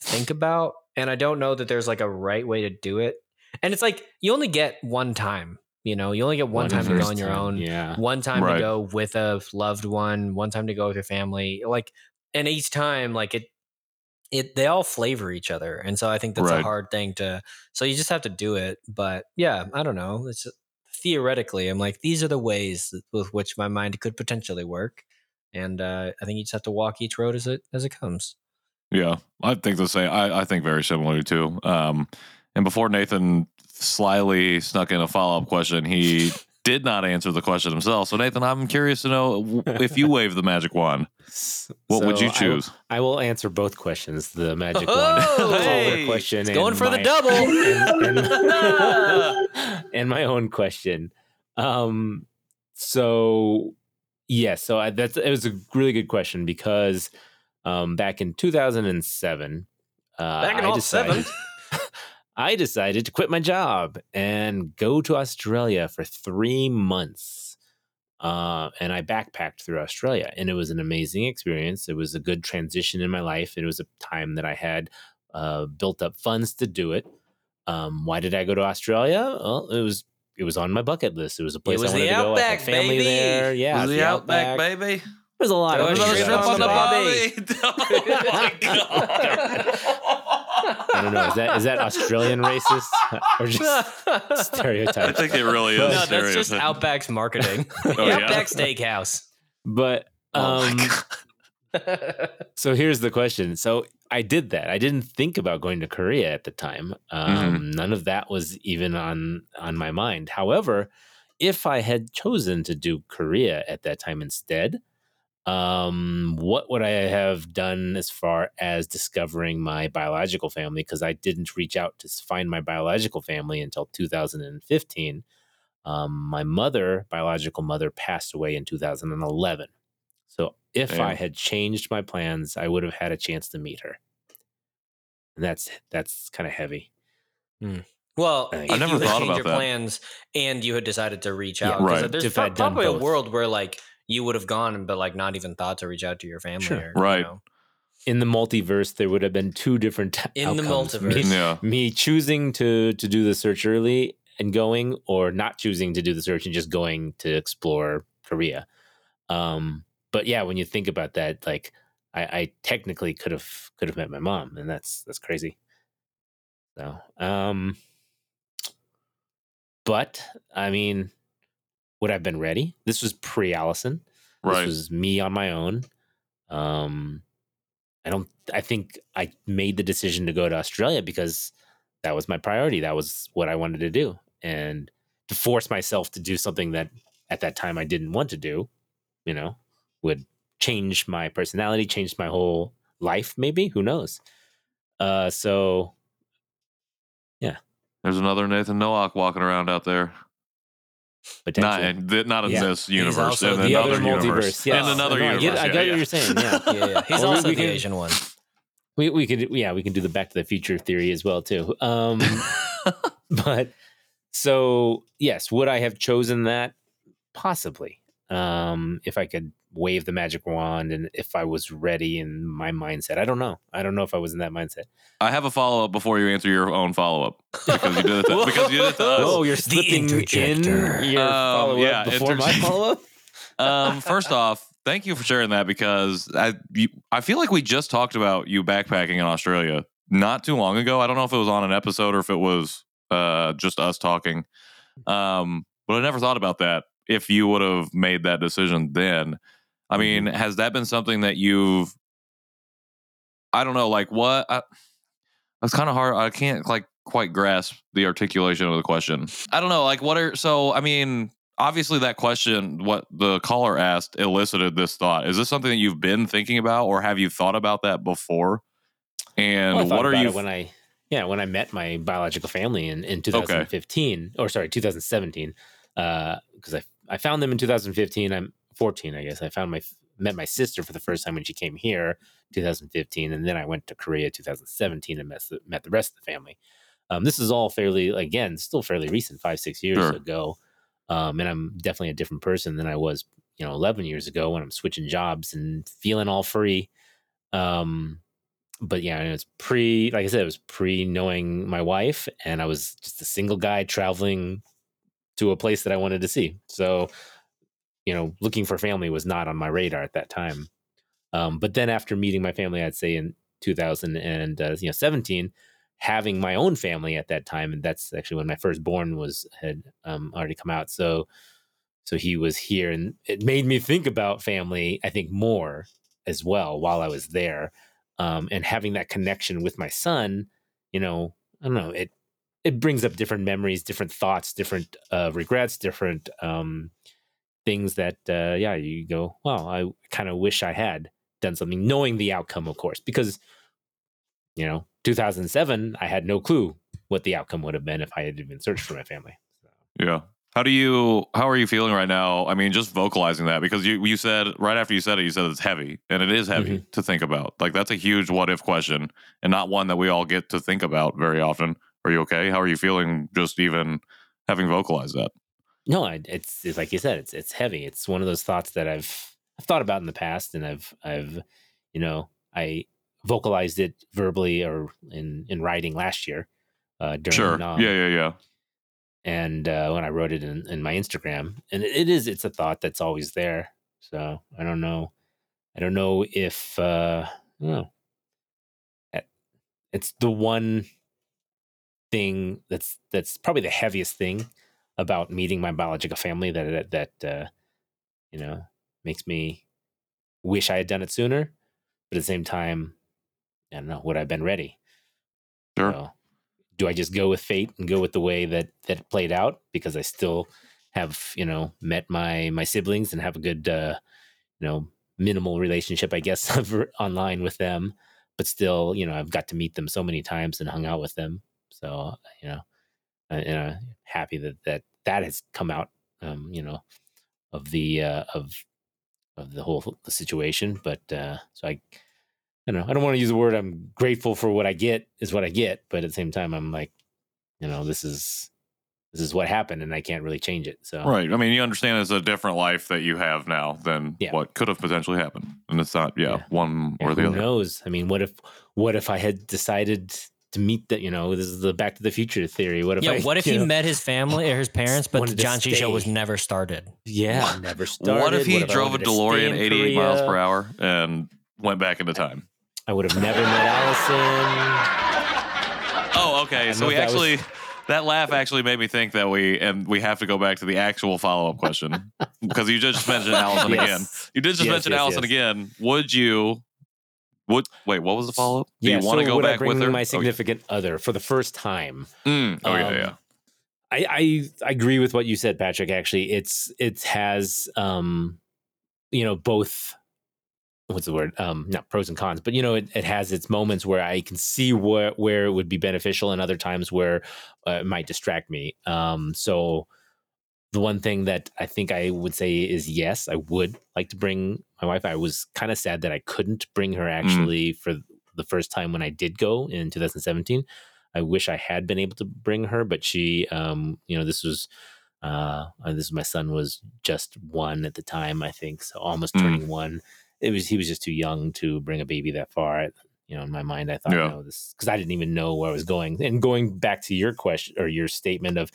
think about and I don't know that there's like a right way to do it. And it's like you only get one time, you know? You only get one, time to go on your
time,
own
Yeah.
one time
Right.
to go with a loved one, one time to go with your family. Like, and each time, like it, it they all flavor each other, and so I think that's a hard thing to. So you just have to do it. But yeah, I don't know. It's theoretically, I'm like these are the ways with which my mind could potentially work, and uh, I think you just have to walk each road as it as it comes.
Yeah, I think the same. I, I think very similarly too. Um, and before Nathan slyly snuck in a follow up question, he did not answer the question himself. So Nathan, I'm curious to know if you wave the magic wand, what would
So
you
I-
choose?
I, will answer both questions. The magic
Oh,
one,
hey,
question,
it's going for the double.
and, and- and my own question. Um, so yeah, so I, that's it was a really good question because um, back in 2007, uh,
Back in
I
all
decided,
seven.
I decided to quit my job and go to Australia for three months. Uh, and I backpacked through Australia, and it was an amazing experience. It was a good transition in my life. It was a time that I had uh, built up funds to do it. Um, why did I go to Australia? Well, it was it was on my bucket list. It was a place
was
I wanted
the
to go. I had family
baby.
there. Yeah,
Was
the
the Outback,
Outback.
baby?
There's a lot
Throw
of
a
things
on the
Australia.
bobby.
oh my god!
I don't know. Is that is that Australian racist or just
stereotyping?
I
think it really is.
No,
no, that's just. Outback's marketing.
Oh, yeah?
Outback Steakhouse.
But
Oh
um,
God.
so here's the question. So I did that. I didn't think about going to Korea at the time. Um,
Mm-hmm.
None of that was even on on my mind. However, if I had chosen to do Korea at that time instead, um, what would I have done as far as discovering my biological family? Because I didn't reach out to find my biological family until 2015. Um, my mother, biological mother, passed away in 2011. So if I had changed my plans, I would have had a chance to meet her. And that's that's kind of heavy.
Well,
I
if
never
you had
thought
changed
about
your
that.
plans and you had decided to reach
Yeah,
out, 'cause
right.
there's
If
pro-
I'd
probably a world where like you would have gone, but like not even thought to reach out to your family.
Sure.
Or, you
Right.
know.
In the multiverse, there would have been two different
In the multiverse.
Me,
yeah,
me choosing to to do the search early and going, or not choosing to do the search and just going to explore Korea. Um, but yeah, when you think about that, like I, I technically could have could have met my mom, and that's that's crazy. So, um, but I mean, would have been ready? This was pre Allison.
right.
This was me on my own. Um, I don't. I think I made the decision to go to Australia because that was my priority. That was what I wanted to do, and to force myself to do something that at that time I didn't want to do, you know, would change my personality, change my whole life. Maybe who knows? Uh, so yeah.
There's another Nathan Nowack walking around out there. Not in, not in
Yeah.
this universe.
also
in
the
the
another
other
universe.
multiverse. Yes.
In another
I
universe.
get, I
yeah,
get
yeah.
what you're saying. Yeah.
Yeah, yeah. He's
Well, we-
also
we
the
can-
Asian one.
we we could yeah we can do the Back to the Future theory as well too. Um, but so yes, would I have chosen that? Possibly. Um, if I could wave the magic wand and if I was ready in my mindset. I don't know. I don't know if I was in that mindset.
I have a follow up before you answer your own follow up because you did it. To, because you did it to us.
Oh, you're slipping in
interjector.
your
Um,
follow up
yeah,
before my follow up.
um, first off, thank you for sharing that because I you, I feel like we just talked about you backpacking in Australia not too long ago. I don't know if it was on an episode or if it was uh, just us talking. Um, but I never thought about that. If you would have made that decision then, I mm-hmm. mean, has that been something that you've? I don't know, like what? I, it's kind of hard. I can't like quite grasp the articulation of the question. I don't know, like what are so? I mean, obviously that question what the caller asked elicited this thought is this something that you've been thinking about or have you thought about that before and
Well,
what are you
when I yeah when I met my biological family in, in 2015 or sorry 2017 because uh, I I found them in 2015 I'm 14 I guess. I found my met my sister for the first time when she came here 2015 and then I went to Korea 2017 and met the, met the rest of the family. Um, this is all fairly again still fairly recent five six years
Sure.
ago. Um, and I'm definitely a different person than I was you know 11 years ago when I'm switching jobs and feeling all free. Um but yeah, it's pre, like I said, it was pre knowing my wife, and I was just a single guy traveling to a place that I wanted to see. So, you know, looking for family was not on my radar at that time. Um, but then after meeting my family, I'd say in 2000 and uh, you know 17, having my own family at that time, and that's actually when my firstborn was had um, already come out. So, so he was here, and it made me think about family. I think more as well while I was there um, and having that connection with my son, you know, I don't know, it it brings up different memories, different thoughts, different uh, regrets, different um, things that uh, yeah, you go, well, I kind of wish I had done something, knowing the outcome, of course, because you know, 2007, I had no clue what the outcome would have been if I had even searched for my family. So,
yeah. How do you how are you feeling right now? I mean just vocalizing that because you you said right after you said it you said it's heavy and it is heavy to think about. Like that's a huge what if question and not one that we all get to think about very often are you okay how are you feeling just even having vocalized that
no, I, it's, it's like you said, it's it's heavy. It's one of those thoughts that I've I've thought about in the past, and I've I've you know I vocalized it verbally or in in writing last year. Uh, during,
sure
um,
yeah yeah yeah
and uh, when I wrote it in, in my Instagram, and it, it is it's a thought that's always there. So I don't know, I don't know if uh, know. Eh, It's the one thing that's that's probably the heaviest thing about meeting my biological family that that, that uh, you know makes me wish I had done it sooner, but at the same time, I don't know would I have been ready.
sure
So, do I just go with fate and go with the way that that played out because I still have you know met my my siblings and have a good uh, you know minimal relationship I guess online with them, but still you know I've got to meet them so many times and hung out with them. So you know, I, you know happy that that that has come out um, you know of the uh, of of the whole the situation. But uh, so I I don't know. I don't want to use the word I'm grateful for what I get is what I get, but at the same time I'm like, you know, this is this is what happened and I can't really change it. So
right i mean you understand it's a different life that you have now than
Yeah.
what could have potentially happened and it's not yeah,
Yeah.
one
Yeah,
or the
who
other Who
knows? I mean, what if what if I had decided to meet that, you know, this is the back to the future theory. What if
Yeah,
I
what if he
know,
met his family or his parents, but the Janchi show was never started?
Yeah, never started.
what if he
I
drove a
wanted to stay
delorean
in
88 miles per hour and went back into time
I would have never met Allison.
Oh, okay. So we
that was-
actually that laugh actually made me think that we and we have to go back to the actual follow up question because you just mentioned Allison
Yes.
again. You did just
Yes,
mention
yes,
Allison
yes.
again. Would you? Would wait? What was the follow up? Do
yeah,
you want to
so
go
would I bring
with her?
my
Oh,
significant other for the first time?
mm, oh yeah,
Um,
yeah.
I, I I agree with what you said, Patrick. Actually, it's it has um, you know, both what's the word um not pros and cons but you know it, it has its moments where i can see where where it would be beneficial and other times where uh, it might distract me um so the one thing that i think i would say is yes i would like to bring my wife i was kind of sad that i couldn't bring her actually for the first time when i did go in 2017 i wish i had been able to bring her but she um you know this was uh this my son was just one at the time i think so almost
Mm.
turning one it was he was just too young to bring a baby that far. You know, in my mind, I thought,
Yeah.
no, this because I didn't even know where I was going. And going back to your question or your statement of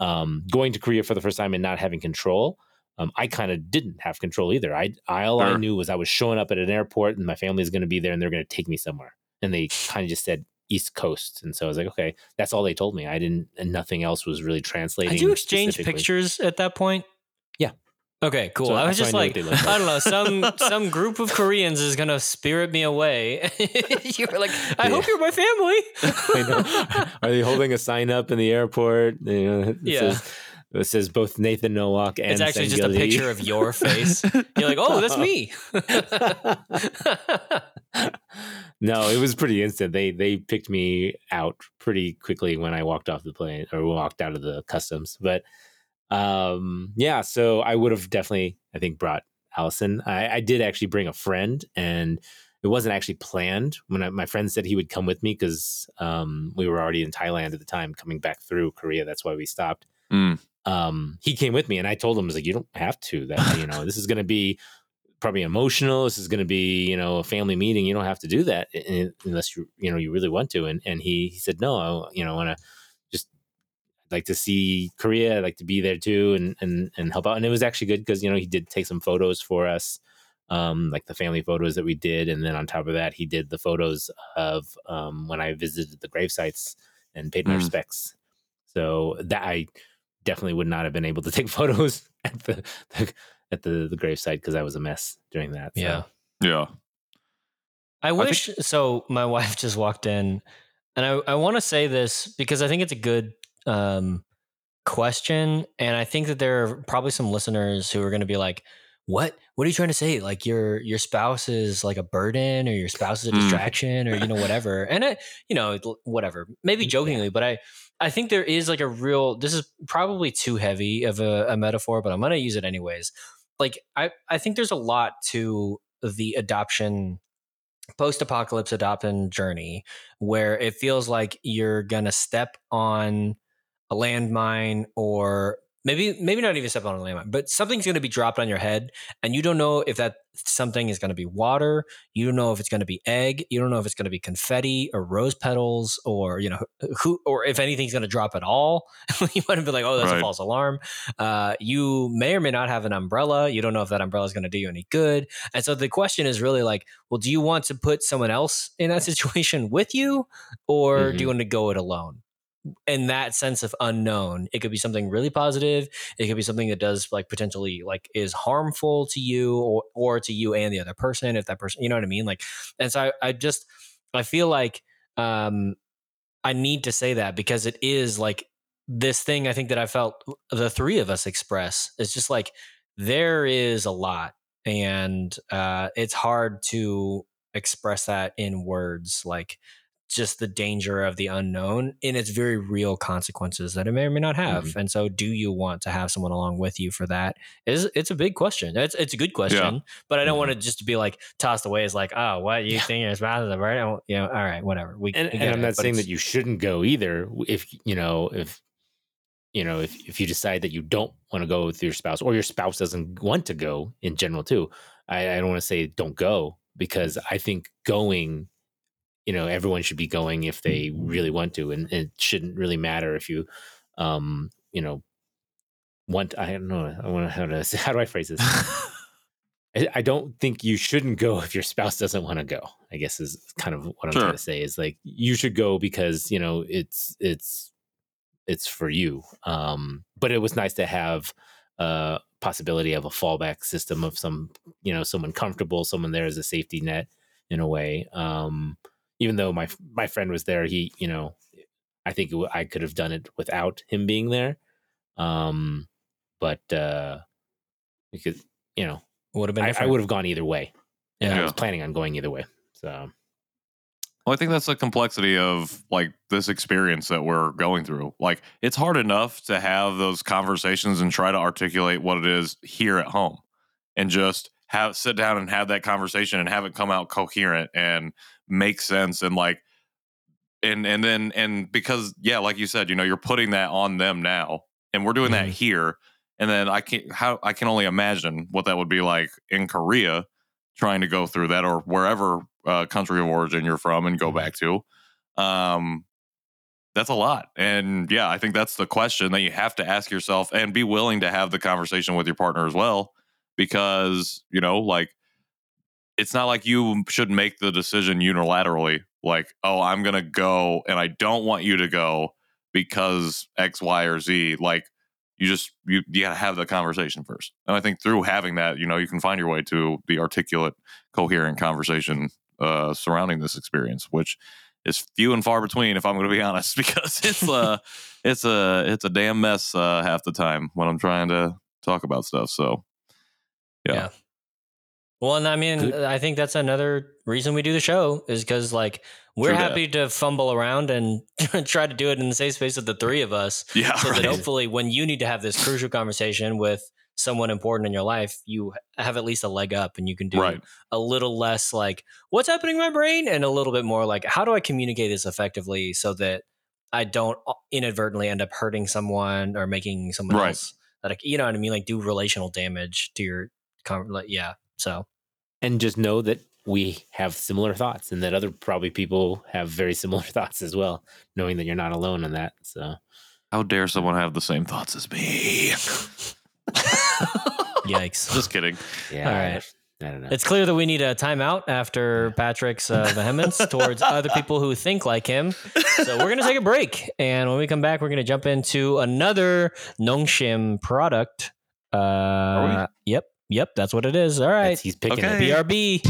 um, going to Korea for the first time and not having control, um, I kind of didn't have control either. I, I all I knew was I was showing up at an airport and my family is going to be there and they're going to take me somewhere. And they kind of just said East Coast, and so I was like, okay, that's all they told me. I didn't, and nothing else was really translating.
Did you exchange pictures at that point?
Yeah.
Okay, cool.
So-
I was
so I
just like, I don't know, some some group of Koreans is gonna spirit me away. you were like, I hope you're my family.
I know. Are they holding a sign up in the airport? You know,
Yeah.
Says, it says both Nathan Nowack and
it's actually just a picture of your face. You're like, oh, that's me.
no, it was pretty instant. They they picked me out pretty quickly when I walked off the plane or walked out of the customs. But um, yeah, so I would have definitely, I think, brought Allison. I, I did actually bring a friend, and it wasn't actually planned. When I, my friend said he would come with me because um, we were already in Thailand at the time, coming back through Korea. That's why we stopped
Mm.
Um, he came with me and I told him, I was like, you don't have to, that, you know, this is going to be probably emotional. This is going to be, you know, a family meeting. You don't have to do that unless you, you know, you really want to. And, and he, he said, no, I, you know, want to just like to see Korea. I'd like to be there too and, and, and help out. And it was actually good because, you know, he did take some photos for us. Um, like the family photos that we did. And then on top of that, he did the photos of, um, when I visited the grave sites and paid my
Mm.
respects. So that I definitely would not have been able to take photos at the, the at the the gravesite because I was a mess during that. so.
Yeah.
Yeah.
I
think-
wish so. My wife just walked in, and I, I want to say this because I think it's a good um, question, and I think that there are probably some listeners who are going to be like, "What? What are you trying to say? Like your your spouse is like a burden, or your spouse is a
Mm.
distraction, or you know whatever?" And I, you know, whatever. Maybe jokingly, but I I think there is like a real. This is probably too heavy of a, a metaphor, but I'm going to use it anyways. Like I I think there's a lot to the adoption post-apocalypse adoption journey where it feels like you're gonna step on a landmine or maybe maybe not even step on a landmine but something's going to be dropped on your head and you don't know if that something is going to be water you don't know if it's going to be egg you don't know if it's going to be confetti or rose petals or you know who or if anything's going to drop at all. You might have been like oh that's a false alarm. Uh, you may or may not have an umbrella you don't know if that umbrella is going to do you any good and so the question is really like well do you want to put someone else in that situation with you or do you want to go it alone in that sense of unknown. It could be something really positive it could be something that does like potentially like is harmful to you or, or to you and the other person if that person you know what i mean? Like and so i, I just i feel like um i need to say that because it is like this thing i think that i felt the three of us express it's just like there is a lot and uh it's hard to express that in words like just the danger of the unknown and its very real consequences that it may or may not have. Mm-hmm. And so do you want to have someone along with you for that? Is it's a big question. It's it's a good question, but I don't mm-hmm. want it just to be like tossed away as like, oh, what you
Yeah.
think is a right? You know, all right, whatever. We
and,
we
and I'm not
but
saying that you shouldn't go either. If you know, if you know, if if you decide that you don't want to go with your spouse, or your spouse doesn't want to go in general too, I, I don't want to say don't go because I think going, you know, everyone should be going if they really want to, and it shouldn't really matter if you, um, you know, want. I don't know. I want to how to how do I phrase this? I, I don't think you shouldn't go if your spouse doesn't want to go. I guess is kind of what I'm
Sure.
trying to say is like you should go because you know it's it's it's for you. Um, but it was nice to have a possibility of a fallback system of some you know someone comfortable, someone there as a safety net in a way. Um, even though my my friend was there, he you know I think it, w- I could have done it without him being there. Um, but uh, because you know
would have been
I, I would have gone either way. and I was planning on going either way. So
Well, I think that's the complexity of like this experience that we're going through. Like, it's hard enough to have those conversations and try to articulate what it is here at home, and just have sit down and have that conversation and have it come out coherent and make sense and like, and and then and because yeah, like you said, you know, you're putting that on them now, and we're doing that
Mhm.
here, and then I can how I can only imagine what that would be like in Korea trying to go through that or wherever uh, country of origin you're from and go back to um that's a lot and yeah i think that's the question that you have to ask yourself and be willing to have the conversation with your partner as well because you know like it's not like you should make the decision unilaterally like oh i'm gonna go and i don't want you to go because x y or z like you just you, you gotta have the conversation first and i think through having that you know you can find your way to the articulate coherent conversation uh, surrounding this experience, which is few and far between, if I'm going to be honest, because it's a it's a it's a damn mess uh, half the time when I'm trying to talk about stuff. So, yeah,
Yeah. Well, and I mean. I think that's another reason we do the show is because like we're
True that.
happy to fumble around and try to do it in the safe space of the three of us.
yeah,
so
right.
that hopefully when you need to have this crucial conversation with someone important in your life, you have at least a leg up and you can do
right.
a little less like what's happening in my brain and a little bit more like how do I communicate this effectively so that I don't uh, inadvertently end up hurting someone or making someone
Right.
else that I, you know what I mean like do relational damage to your like yeah so
and just know that we have similar thoughts and that other probably people have very similar thoughts as well, knowing that you're not alone in that. So
How dare someone have the same thoughts as me?
yikes
Just kidding.
yeah,
All
I-
right.
I don't know.
It's clear that we need a timeout after Patrick's uh, vehemence towards other people who think like him. So we're going to take a break. And when we come back, we're going to jump into another Nongshim product. Uh, Yep. Yep. That's what it is. All right.
That's- he's picking
Okay.
it.
BRB.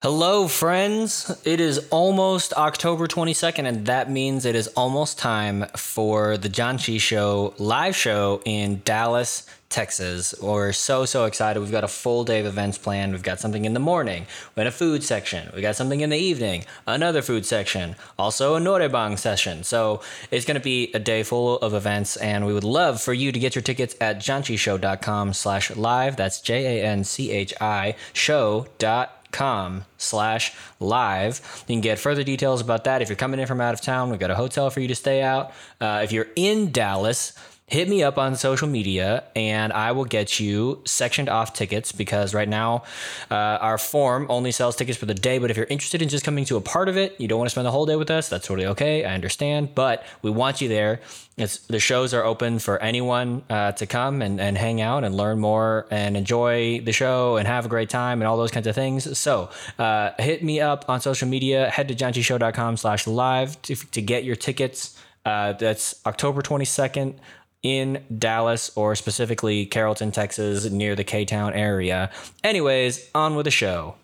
Hello, friends. It is almost October 22nd, and that means it is almost time for the Janchi Show live show in Dallas, Texas. We're so, so excited. We've got a full day of events planned. We've got something in the morning, we got a food section, we got something in the evening, another food section, also a noraebang session. So it's going to be a day full of events, and we would love for you to get your tickets at janchishow.com slash live. That's J A N C H I show dot com slash live. You can get further details about that if you're coming in from out of town. We've got a hotel for you to stay out. Uh, if you're in dallas hit me up on social media and I will get you sectioned off tickets because right now uh, our form only sells tickets for the day. But if you're interested in just coming to a part of it, you don't want to spend the whole day with us, that's totally okay. I understand. But we want you there. It's, the shows are open for anyone uh, to come and, and hang out and learn more and enjoy the show and have a great time and all those kinds of things. So uh, hit me up on social media. Head to janchishow.com slash live to, to get your tickets. Uh, that's October 22nd in Dallas or specifically Carrollton, Texas, near the K Town area. Anyways, on with the show.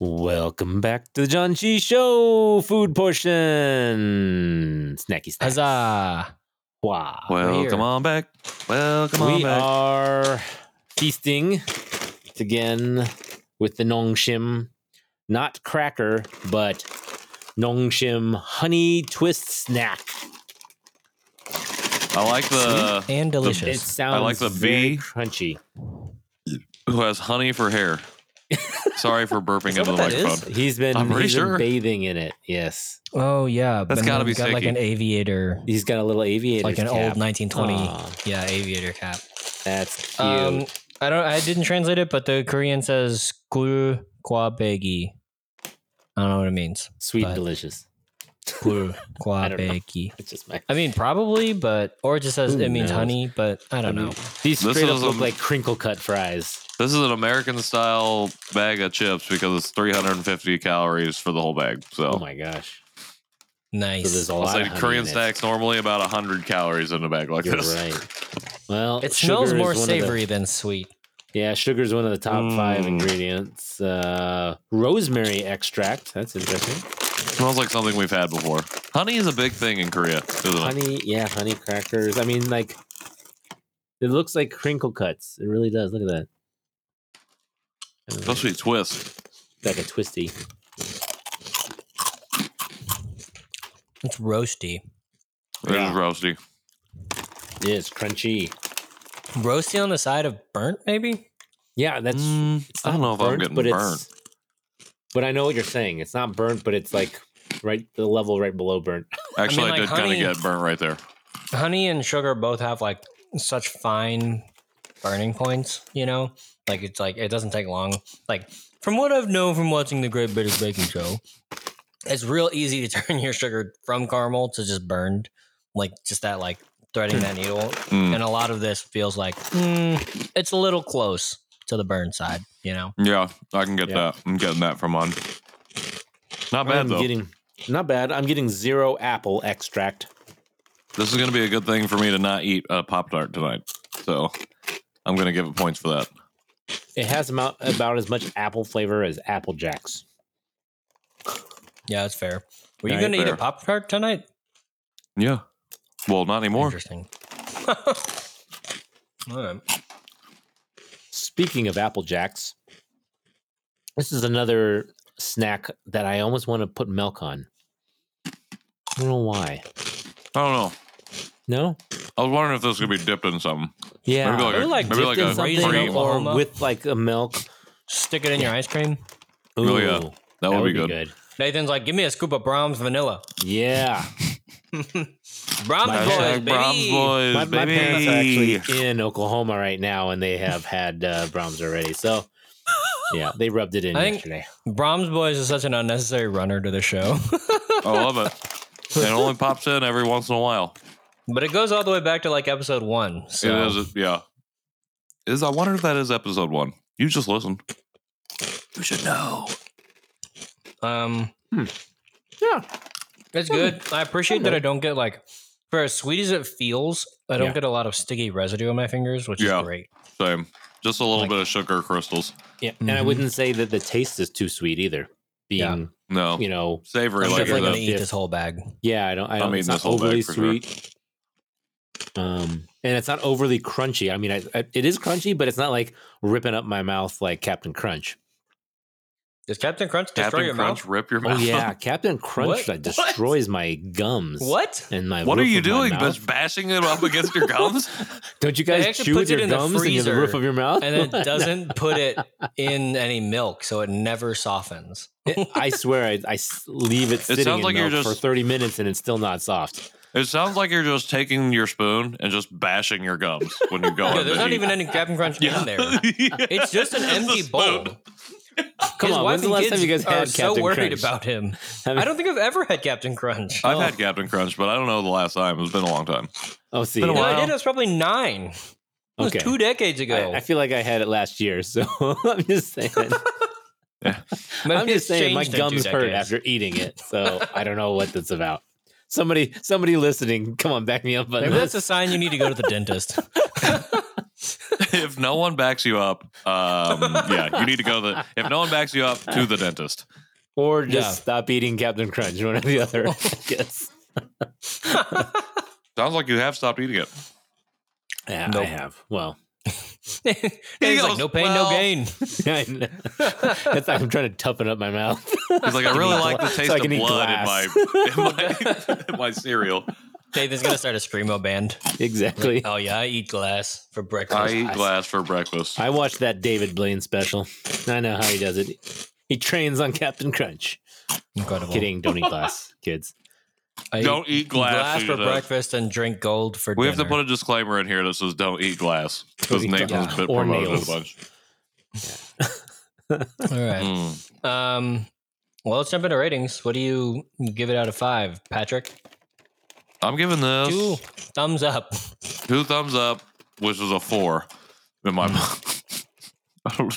Welcome back to the Janchi Show food portion. Snacky snacks.
Huzzah!
Wow.
Well,
here.
come on back. Well, come on
we are feasting again with the Nongshim, not cracker, but Nongshim honey twist snack.
I like the
And delicious
It
delicious.
I
like the
very
bee.
crunchy.
who has honey for hair. Sorry for burping
Is
into the
what that is?
microphone.
He's been,
I'm pretty
he's been
sure.
bathing in it. Yes,
oh yeah,
That's
but
gotta
then
be
you got like an aviator,
he's got a little aviator,
like an old 1920,
Aw.
yeah, aviator cap.
That's cute.
Um, I don't. I didn't translate it, but the Korean says "gur kwa begi." I don't know what it means.
Sweet, and delicious.
Gur kwa
I
begi.
It's just my.
I mean, probably, but or it just says
Who
it means
knows?
honey, but I don't know.
These
This
straight up
is
look
a-
like crinkle cut fries.
This is an American style bag of chips because it's 350 calories for the whole bag. So
Oh my gosh!
Nice.
So there's a
I'll
lot
say
of honey
Korean
in it.
snacks normally about 100 calories in a bag like
You're
this.
right. Well,
It smells
is
more
one of the-
savory than sweet.
Yeah, sugar is one of the top five
Mm.
ingredients. Uh, rosemary extract. That's interesting.
Smells like something we've had before. Honey is a big thing in Korea, isn't it?
Honey, yeah, honey crackers. I mean, like, it looks like crinkle cuts. It really does. Look at that. I don't know,
Supposed twist.
like a twisty.
It's roasty.
It is
Yeah.
roasty.
Yeah, it's crunchy.
Roasty on the side of burnt, maybe?
Yeah, that's.
Mm, I don't
not
know if I'm
burnt,
getting
but
burnt.
It's, but I know what you're saying. It's not burnt, but it's like right the level right below burnt.
Actually, I,
like,
did kind of get burnt right there.
Honey and sugar both have like such fine burning points, you know? Like it's like it doesn't take long. Like from what I've known from watching the Great British Baking Show, it's real easy to turn your sugar from caramel to just burned. Like just that like threading that needle.
Mm.
And a lot of this feels like mm, it's a little close to the burn side, you know?
Yeah, I can get
Yeah.
that. I'm getting that from on. Not bad
I'm
though.
getting not bad. I'm getting zero apple extract.
this is going to be a good thing for me to not eat a pop tart tonight. So I'm going to give it points for that.
It has about, about as much apple flavor as Apple Jacks.
Yeah, that's fair. Were you gonna eat a Pop Tart tonight?
Yeah. Well, not anymore.
Interesting. All right.
Speaking of Apple Jacks, this is another snack that I almost want to put milk on. I don't know why.
I don't know.
No?
I was wondering if this could be dipped in something.
Yeah.
Maybe like a-
Maybe like
maybe like
in
a
something
cream.
or with like a milk.
Stick it in your ice cream.
Oh, yeah.
Ooh,
That would, be, good.
Nathan's like, give me a scoop of Braum's vanilla.
Yeah.
Braum's
My-
boys,
Hashtag
baby.
Braum's boys,
My, my
baby.
parents are actually in Oklahoma right now, and they have had uh, Braum's already. So, yeah, they rubbed it in
I
yesterday.
Braum's boys is such an unnecessary runner to the show,
I love it. It only pops in every once in a while.
but it goes all the way back to like episode one. So
It is, yeah. Is I wonder if that is episode one. You just listen. You should know.
Um,
Yeah.
It's good. I appreciate that I don't get like for as sweet as it feels, I don't
Yeah.
get a lot of sticky residue on my fingers, which
Yeah.
is great.
Same. Just a little
Like-
bit of sugar crystals.
Yeah. And I
Mhm.
wouldn't say that the taste is too sweet either. Being,
No,
you know,
savory
I'm
like
definitely gonna
is.
eat this whole bag.
yeah, I don't, I
I'm
don't,
eating
it's not
this whole bag
overly
for sure.
sweet. Um, and it's not overly crunchy. I mean, I, I, it is crunchy, but it's not like ripping up my mouth like Captain Crunch.
Does Captain Crunch destroy
Captain
your
Crunch,
mouth?
rip your
Oh yeah, Captain Crunch
What?
that destroys my gums.
What?
And my
What are you doing? Just bashing it up against your gums?
Don't you guys chew with your
in the
gums in the roof of your mouth?
and it doesn't put it in any milk, so it never softens.
I swear, I leave it sitting
sounds
in
like you're
milk for 30 minutes and it's still not soft.
It sounds like you're just taking your spoon and just bashing your gums when you go.
Yeah, there's not
eat.
even any Captain Crunch in there. It's just an
It's
empty
spoon.
bowl.
Come
His
on, when's the last time you guys
are
had
so worried
Crunch?
about him.
I mean-
I don't think I've ever had Captain Crunch.
I've had oh. Captain Crunch, but I don't know the last time. It's been a long time.
Oh, see,
been a
I did. It was probably nine. It was
Okay.
two decades ago.
I, I feel like I had it last year, so I'm just saying.
Maybe
I'm just saying my
changed in two
gums hurt after eating it, so I don't know what that's about. Somebody, somebody listening, come on, back me up
Maybe
this.
that's a sign you need to go to the dentist.
if no one backs you up, um, yeah, you need to go to the. If no one backs you up, to the dentist.
or just
Yeah.
stop eating Captain Crunch, one or the other. I guess.
Sounds like you have stopped eating it.
Yeah, I have. Well,
He's
He
like, no pain,
"Well."
no gain.
I know. it's like I'm trying to toughen up my mouth.
He's like, I really like the taste
I
of blood in my, in my in my cereal.
Nathan's gonna start a screamo band.
exactly.
Oh yeah, I eat glass for breakfast.
I eat glass for breakfast.
I watched that David Blaine special. I know how he does it. He trains on Captain Crunch.
Incredible.
Kidding, don't eat glass, kids.
I
Don't eat glass, he
for
says.
breakfast and drink gold for dinner.
We
dinner.
have to put a disclaimer in here that says "Don't eat glass" because
Don't eat
Nathan's
glass.
been
Or
promoted
nails.
a bunch.
All right.
Mm.
Um. Well, let's jump into ratings. What do you give it out of five, Patrick?
I'm giving this
Two thumbs up.
two thumbs up, which is a four in my mouth. I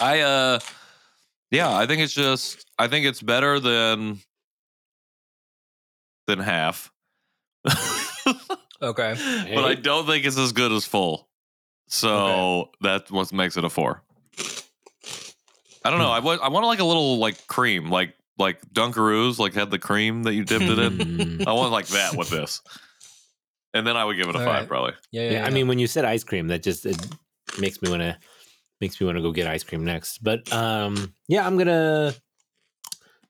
I uh, yeah, I think it's just I think it's better than than half,
Okay.
but I don't think it's as good as full. So that's what makes it a four. I don't know. I want I want like a little like cream, like like Dunkaroos, like had the cream that you dipped it in. I want like that with this, and then I would give it a
All
five
right.
probably.
Yeah, yeah.
Yeah, I mean, when you said ice cream, that just it makes me want to makes me want to go get ice cream next. But um, yeah, I'm gonna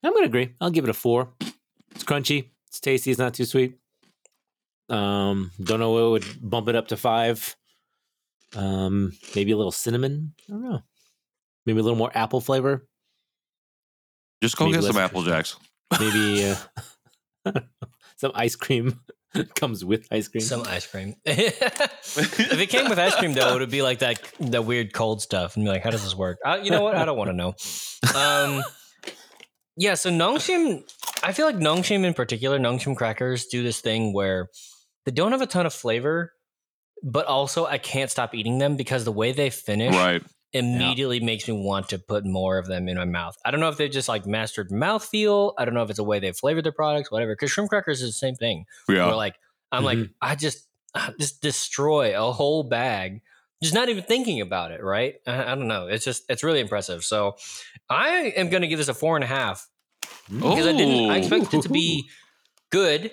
I'm gonna agree. I'll give it a four. It's crunchy. It's tasty. It's not too sweet. Um, don't know what would bump it up to five. Um, maybe a little cinnamon. I don't know. Maybe a little more apple flavor.
Just go
Maybe
get some Apple Jacks.
Maybe uh, some ice cream comes with ice cream.
some ice cream. if it came with ice cream, though, it would be like that that weird cold stuff, and be like, "How does this work?" Uh, you know what? I don't want to know. Um, yeah. So Nongshim, I feel like Nongshim in particular, Nongshim crackers do this thing where they don't have a ton of flavor, but also I can't stop eating them because the way they finish
Right.
Immediately makes me want to put more of them in my mouth. I don't know if they've just like mastered mouthfeel. I don't know if it's a way they've flavored their products, whatever. Because shrimp crackers is the same thing.
Yeah.
Where like I'm like I just I just destroy a whole bag, just not even thinking about it. Right? I, I don't know. It's just it's really impressive. So I am going to give this a four and a half because I didn't. I expected it to be good,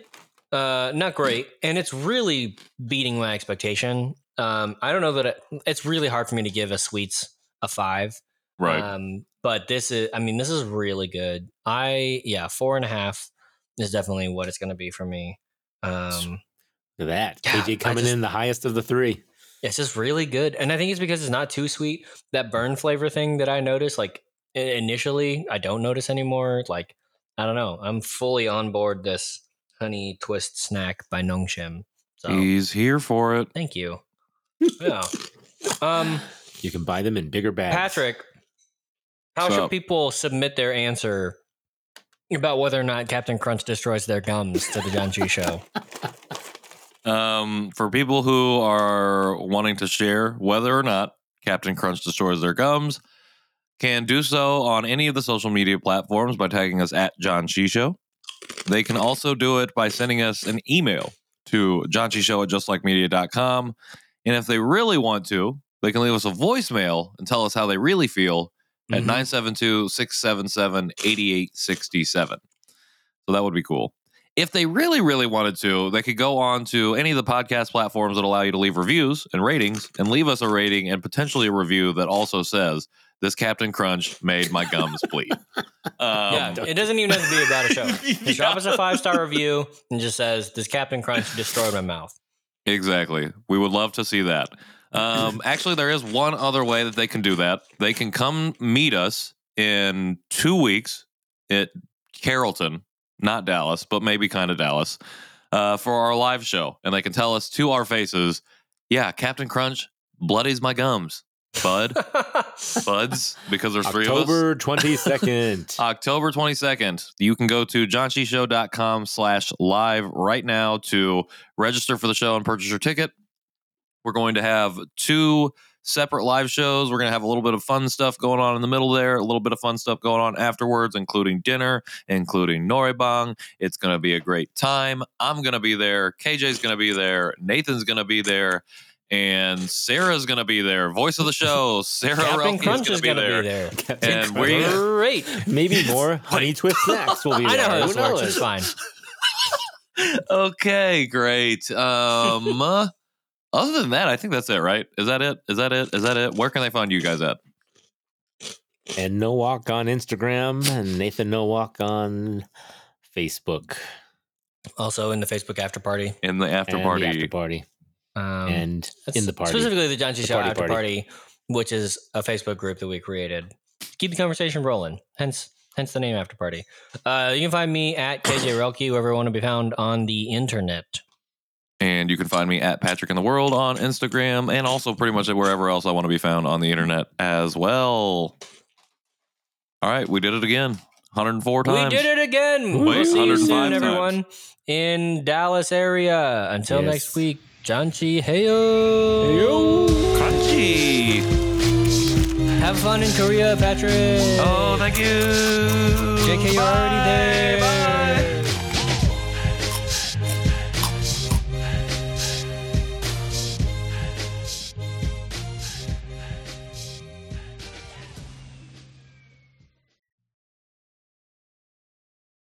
uh, not great, and it's really beating my expectation. Um, I don't know that it, it's really hard for me to give a sweets a five.
Right.
Um, but this is, I mean, this is really good. I, yeah, four and a half is definitely what it's going to be for me. Um,
Look at that.
Yeah,
KJ coming
just-
in the highest of the three.
it's just really good. And I think it's because it's not too sweet. That burn flavor thing that I noticed, like initially, I don't notice anymore. Like, I don't know. I'm fully on board this honey twist snack by Nongshim. So
He's here for it.
thank you. Yeah. Um,
You can buy them in bigger bags.
Patrick, how
What's
should people submit their answer about whether or not Captain Crunch destroys their gums to the Janchi Show?
Um, for people who are wanting to share whether or not Captain Crunch destroys their gums, can do so on any of the social media platforms by tagging us at Janchi Show. They can also do it by sending us an email to janchishow at justlikemedia.com. And if they really want to, they can leave us a voicemail and tell us how they really feel at
Mhm.
972 677 8867. So that would be cool. If they really, really wanted to, they could go on to any of the podcast platforms that allow you to leave reviews and ratings and leave us a rating and potentially a review that also says, This Captain Crunch made my gums bleed. Um,
yeah, it doesn't even have to be about a show. Just drop us a five star review and just says, This Captain Crunch destroyed my mouth?"
Exactly. We would love to see that. Um, actually, there is one other way that they can do that. They can come meet us in two weeks at Carrollton, not Dallas, but maybe kind of Dallas, uh, for our live show. And they can tell us to our faces, yeah, Captain Crunch bloodies my gums, bud, buds, because there's three of us.
October 22nd.
October 22nd. You can go to janchishow.com slash live right now to register for the show and purchase your ticket. We're going to have two separate live shows. We're going to have a little bit of fun stuff going on in the middle there, a little bit of fun stuff going on afterwards, including dinner, including noraebang. It's going to be a great time. I'm going to be there. KJ's going to be there. Nathan's going to be there. And Sarah's going to be there. Voice of the show, Sarah
Captain
Relke
Crunch
is
is
going to
going
be
to
there.
be there.
And we,
Great.
Maybe more honey twist snacks will be there.
I know how
Who
this works.
knows?
It's fine.
okay, great. Um, uh, other than that, I think that's it. Right? Is that it? Is that it? Is that it? Where can they find you guys at?
And Nowack on Instagram and Nathan Nowack on Facebook.
Also in the Facebook after party.
In the after
and
party.
The after party.
Um,
and in the party.
Specifically, the
Janchi
Show
party
After
party.
Party, which is a Facebook group that we created. Keep the conversation rolling. Hence, hence the name After Party. Uh, you can find me at KJ Relke, wherever I want to be found on the internet.
And you can find me at Patrick in the World on Instagram and also pretty much wherever else I want to be found on the internet as well. All right, we did it again. 104 times.
We did it again.
Wait,
we'll see you
105
soon,
times.
everyone, in Dallas area. Until
Yes.
next week, Janchi, heyo.
Crunchy.
Have fun in Korea, Patrick.
Oh, thank you.
JK, you're already there.
Bye.